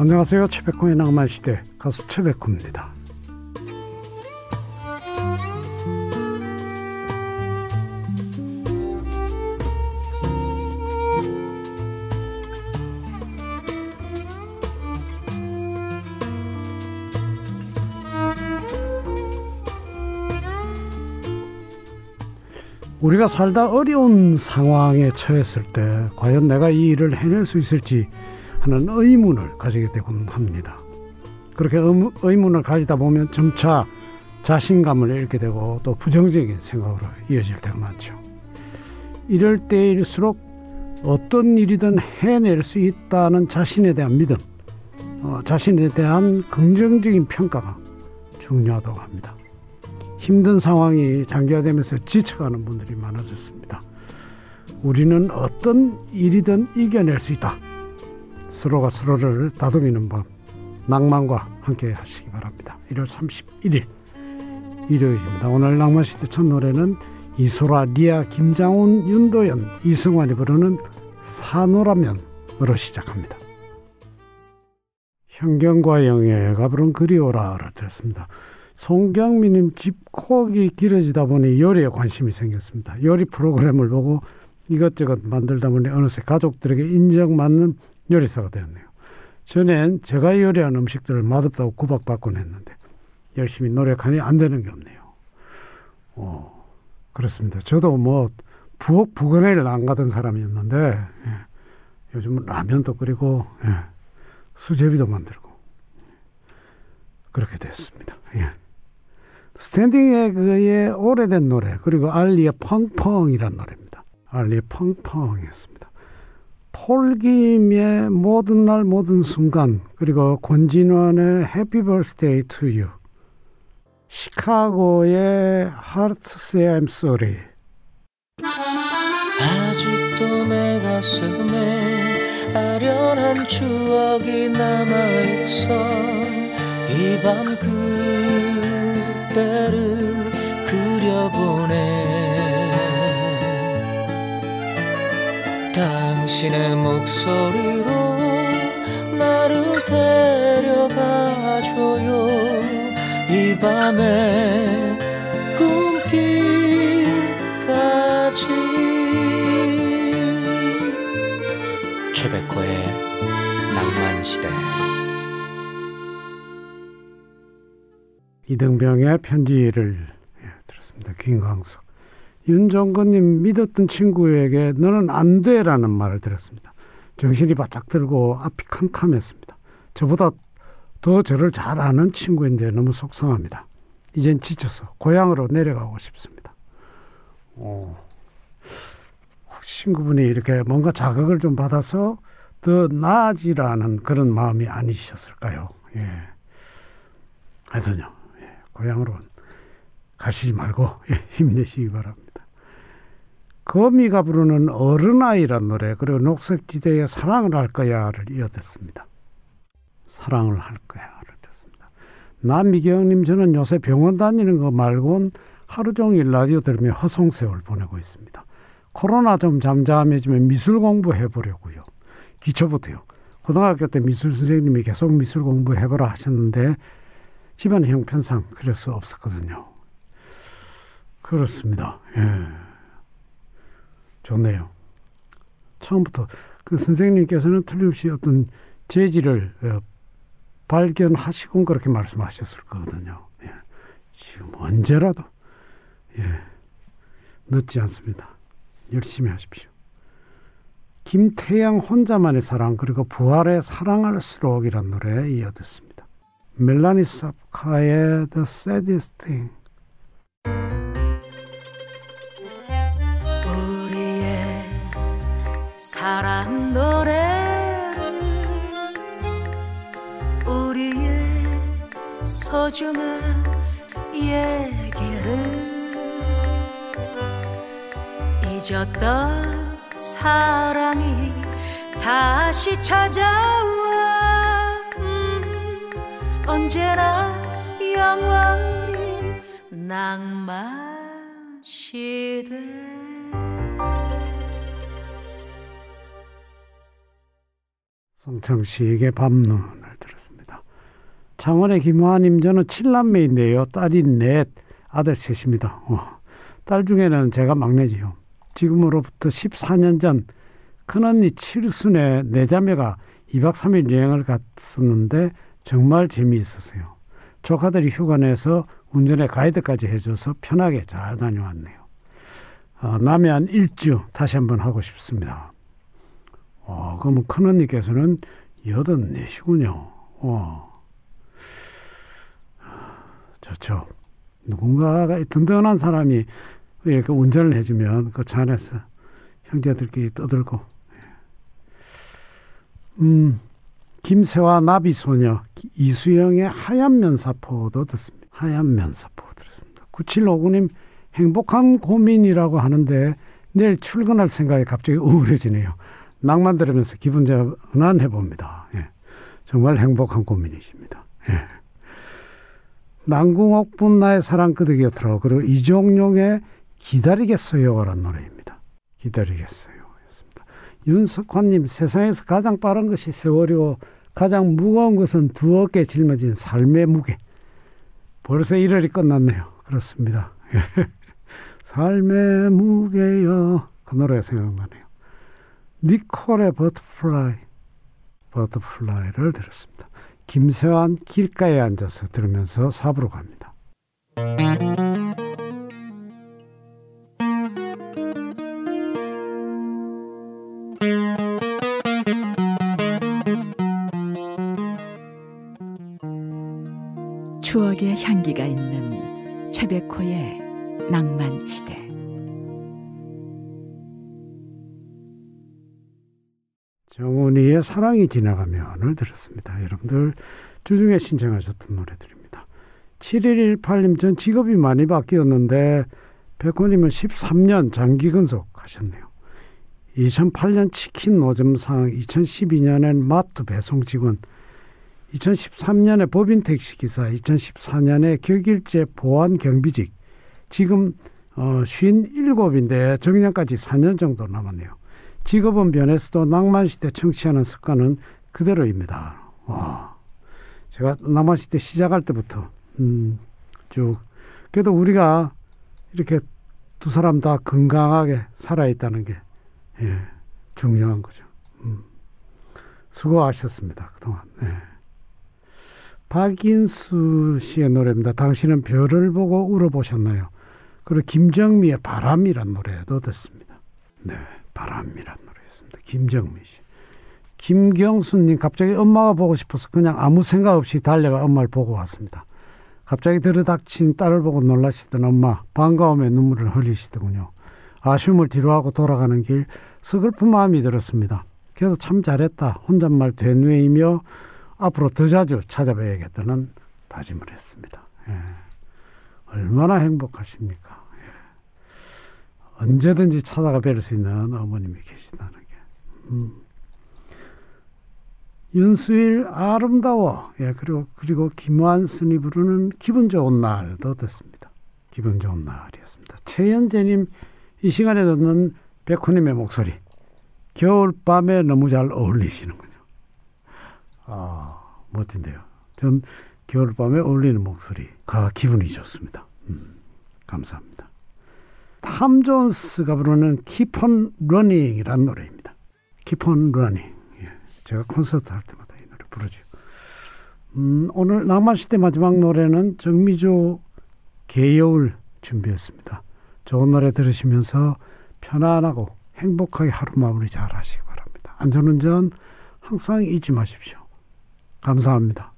안녕하세요. 최백호의 낭만시대 가수 최백호입니다. 우리가 살다 어려운 상황에 처했을 때 과연 내가 이 일을 해낼 수 있을지 하는 의문을 가지게 되곤 합니다. 그렇게 의문을 가지다 보면 점차 자신감을 잃게 되고 또 부정적인 생각으로 이어질 때가 많죠. 이럴 때일수록 어떤 일이든 해낼 수 있다는 자신에 대한 믿음, 어, 자신에 대한 긍정적인 평가가 중요하다고 합니다. 힘든 상황이 장기화되면서 지쳐가는 분들이 많아졌습니다. 우리는 어떤 일이든 이겨낼 수 있다. 서로가 서로를 다독이는 밤, 낭만과 함께 하시기 바랍니다. 1월 31일 일요일입니다. 오늘 낭만시대 첫 노래는 이소라, 리아, 김장훈, 윤도현, 이승환이 부르는 사노라면으로 시작합니다. 현경과 영애가 부른 그리워라를 들었습니다. 송경민님 집콕이 길어지다 보니 요리에 관심이 생겼습니다. 요리 프로그램을 보고 이것저것 만들다 보니 어느새 가족들에게 인정받는 요리사가 되었네요. 전엔 제가 요리한 음식들을 맛없다고 구박받곤 했는데 열심히 노력하니 안 되는 게 없네요. 어, 그렇습니다. 저도 뭐 부엌 부근에를 안 가던 사람이었는데 예, 요즘은 라면도 끓이고 예, 수제비도 만들고 그렇게 됐습니다. 예. 스탠딩 에그의 오래된 노래 그리고 알리의 펑펑이란 노래입니다. 알리의 펑펑이었습니다. 폴김의 모든 날 모든 순간 그리고 권진원의 Happy Birthday to You 시카고의 하트 세 I'm sorry 아직도 내 가슴에 아련한 추억이 남아 있어. 이 밤 그 그때를 그려보네 당신의 목소리로 나를 데려가줘요 이 밤에 꿈길까지 최백호의 낭만시대 이등병의 편지를 예, 들었습니다. 김광석. 윤정근님 믿었던 친구에게 너는 안 돼라는 말을 들었습니다. 정신이 바짝 들고 앞이 캄캄했습니다. 저보다 더 저를 잘 아는 친구인데 너무 속상합니다. 이젠 지쳐서 고향으로 내려가고 싶습니다. 어, 친구분이 이렇게 뭔가 자극을 좀 받아서 더 나아지라는 그런 마음이 아니셨을까요? 예. 하여튼요. 고향으로 가시지 말고 예, 힘내시기 바랍니다. 거미가 부르는 어른아이란 노래 그리고 녹색지대의 사랑을 할 거야를 이어듣습니다. 사랑을 할 거야를 듣습니다. 남미경님 저는 요새 병원 다니는 거 말곤 하루 종일 라디오 들으며 허송세월 보내고 있습니다. 코로나 좀 잠잠해지면 미술 공부해 보려고요. 기초부터요. 고등학교 때 미술 선생님이 계속 미술 공부해보라 하셨는데 집안 형편상 그럴 수 없었거든요. 그렇습니다. 예. 좋네요. 처음부터 그 선생님께서는 틀림없이 어떤 재질을 어, 발견하시고 그렇게 말씀하셨을 거거든요. 예. 지금 언제라도 예. 늦지 않습니다. 열심히 하십시오. 김태양 혼자만의 사랑 그리고 부활의 사랑할수록이란 노래 이어듣습니다. 멜라니 사카의 The Saddest Thing 사랑 노래를 우리의 소중한 얘기를 잊었던 사랑이 다시 찾아와. 언제나 영원히 낭만 시대 송창식의 밤눈을 들었습니다. 창원의 김화님 저는 칠남매인데요. 딸이 넷, 아들 셋입니다. 어. 딸 중에는 제가 막내지요. 지금으로부터 14년 전 큰언니 칠순의 네 자매가 2박 3일 여행을 갔었는데 정말 재미있었어요. 조카들이 휴가 내서 운전에 가이드까지 해줘서 편하게 잘 다녀왔네요. 어, 남해안 일주 다시 한번 하고 싶습니다. 어, 그러면 큰언니께서는 여든 네시군요. 어. 좋죠. 누군가가 든든한 사람이 이렇게 운전을 해주면 그 차 안에서 형제들끼리 떠들고. 음, 김세화 나비소녀 이수영의 하얀 면사포도 듣습니다. 하얀 면사포 들었습니다. 9759님 행복한 고민이라고 하는데 내일 출근할 생각이 갑자기 우울해지네요. 낭만 들으면서 기분 전환해 봅니다. 예. 정말 행복한 고민이십니다. 예. 남궁옥분 나의 사랑 그대 곁으로 그리고 이종용의 기다리겠어요라는 노래입니다. 기다리겠어요. 였습니다. 윤석환님 세상에서 가장 빠른 것이 세월이고 가장 무거운 것은 두 어깨 짊어진 삶의 무게. 벌써 1월이 끝났네요. 그렇습니다. 삶의 무게요. 그 노래가 생각나네요. 니콜의 버터플라이, 버터플라이를 들었습니다. 김세환 길가에 앉아서 들으면서 사부로 갑니다. 정훈이의 사랑이 지나가면을 들었습니다. 여러분들 주중에 신청하셨던 노래들입니다. 7118님 전 직업이 많이 바뀌었는데 백호님은 13년 장기 근속 하셨네요. 2008년 치킨 노점상, 2012년엔 마트 배송 직원, 2013년에 법인 택시 기사, 2014년에 격일제 보안 경비직, 지금 어, 57인데 정년까지 4년 정도 남았네요. 직업은 변했어도 낭만시대 청취하는 습관은 그대로입니다. 와. 제가 낭만시대 시작할 때부터, 음, 쭉. 그래도 우리가 이렇게 두 사람 다 건강하게 살아있다는 게, 예, 중요한 거죠. 음. 수고하셨습니다. 그동안. 예. 박인수 씨의 노래입니다. 당신은 별을 보고 울어보셨나요? 그리고 김정미의 바람이란 노래도 듣습니다. 네. 바람이란 노래였습니다. 김정미 씨. 김경수님 갑자기 엄마가 보고 싶어서 그냥 아무 생각 없이 달려가 엄마를 보고 왔습니다. 갑자기 들이닥친 딸을 보고 놀라시던 엄마 반가움에 눈물을 흘리시더군요. 아쉬움을 뒤로하고 돌아가는 길 서글픈 마음이 들었습니다. 그래도 참 잘했다. 혼잣말 되뇌이며 앞으로 더 자주 찾아뵈야겠다는 다짐을 했습니다. 예. 얼마나 행복하십니까? 언제든지 찾아가 뵐 수 있는 어머님이 계시다는 게. 음. 윤수일 아름다워. 예, 그리고, 그리고 김완순이 부르는 기분 좋은 날도 듣습니다. 기분 좋은 날이었습니다. 최현재 님, 이 시간에 듣는 백호님의 목소리. 겨울밤에 너무 잘 어울리시는군요. 아, 멋진데요. 전 겨울밤에 어울리는 목소리가 기분이 좋습니다. 음, 감사합니다. 탐 존스가 부르는 Keep on Running이라는 노래입니다. Keep on Running. 예, 제가 콘서트 할 때마다 이 노래 부르죠. 음, 오늘 낭만시대 마지막 노래는 정미조 개여울 준비했습니다. 좋은 노래 들으시면서 편안하고 행복하게 하루 마무리 잘 하시기 바랍니다. 안전운전 항상 잊지 마십시오. 감사합니다.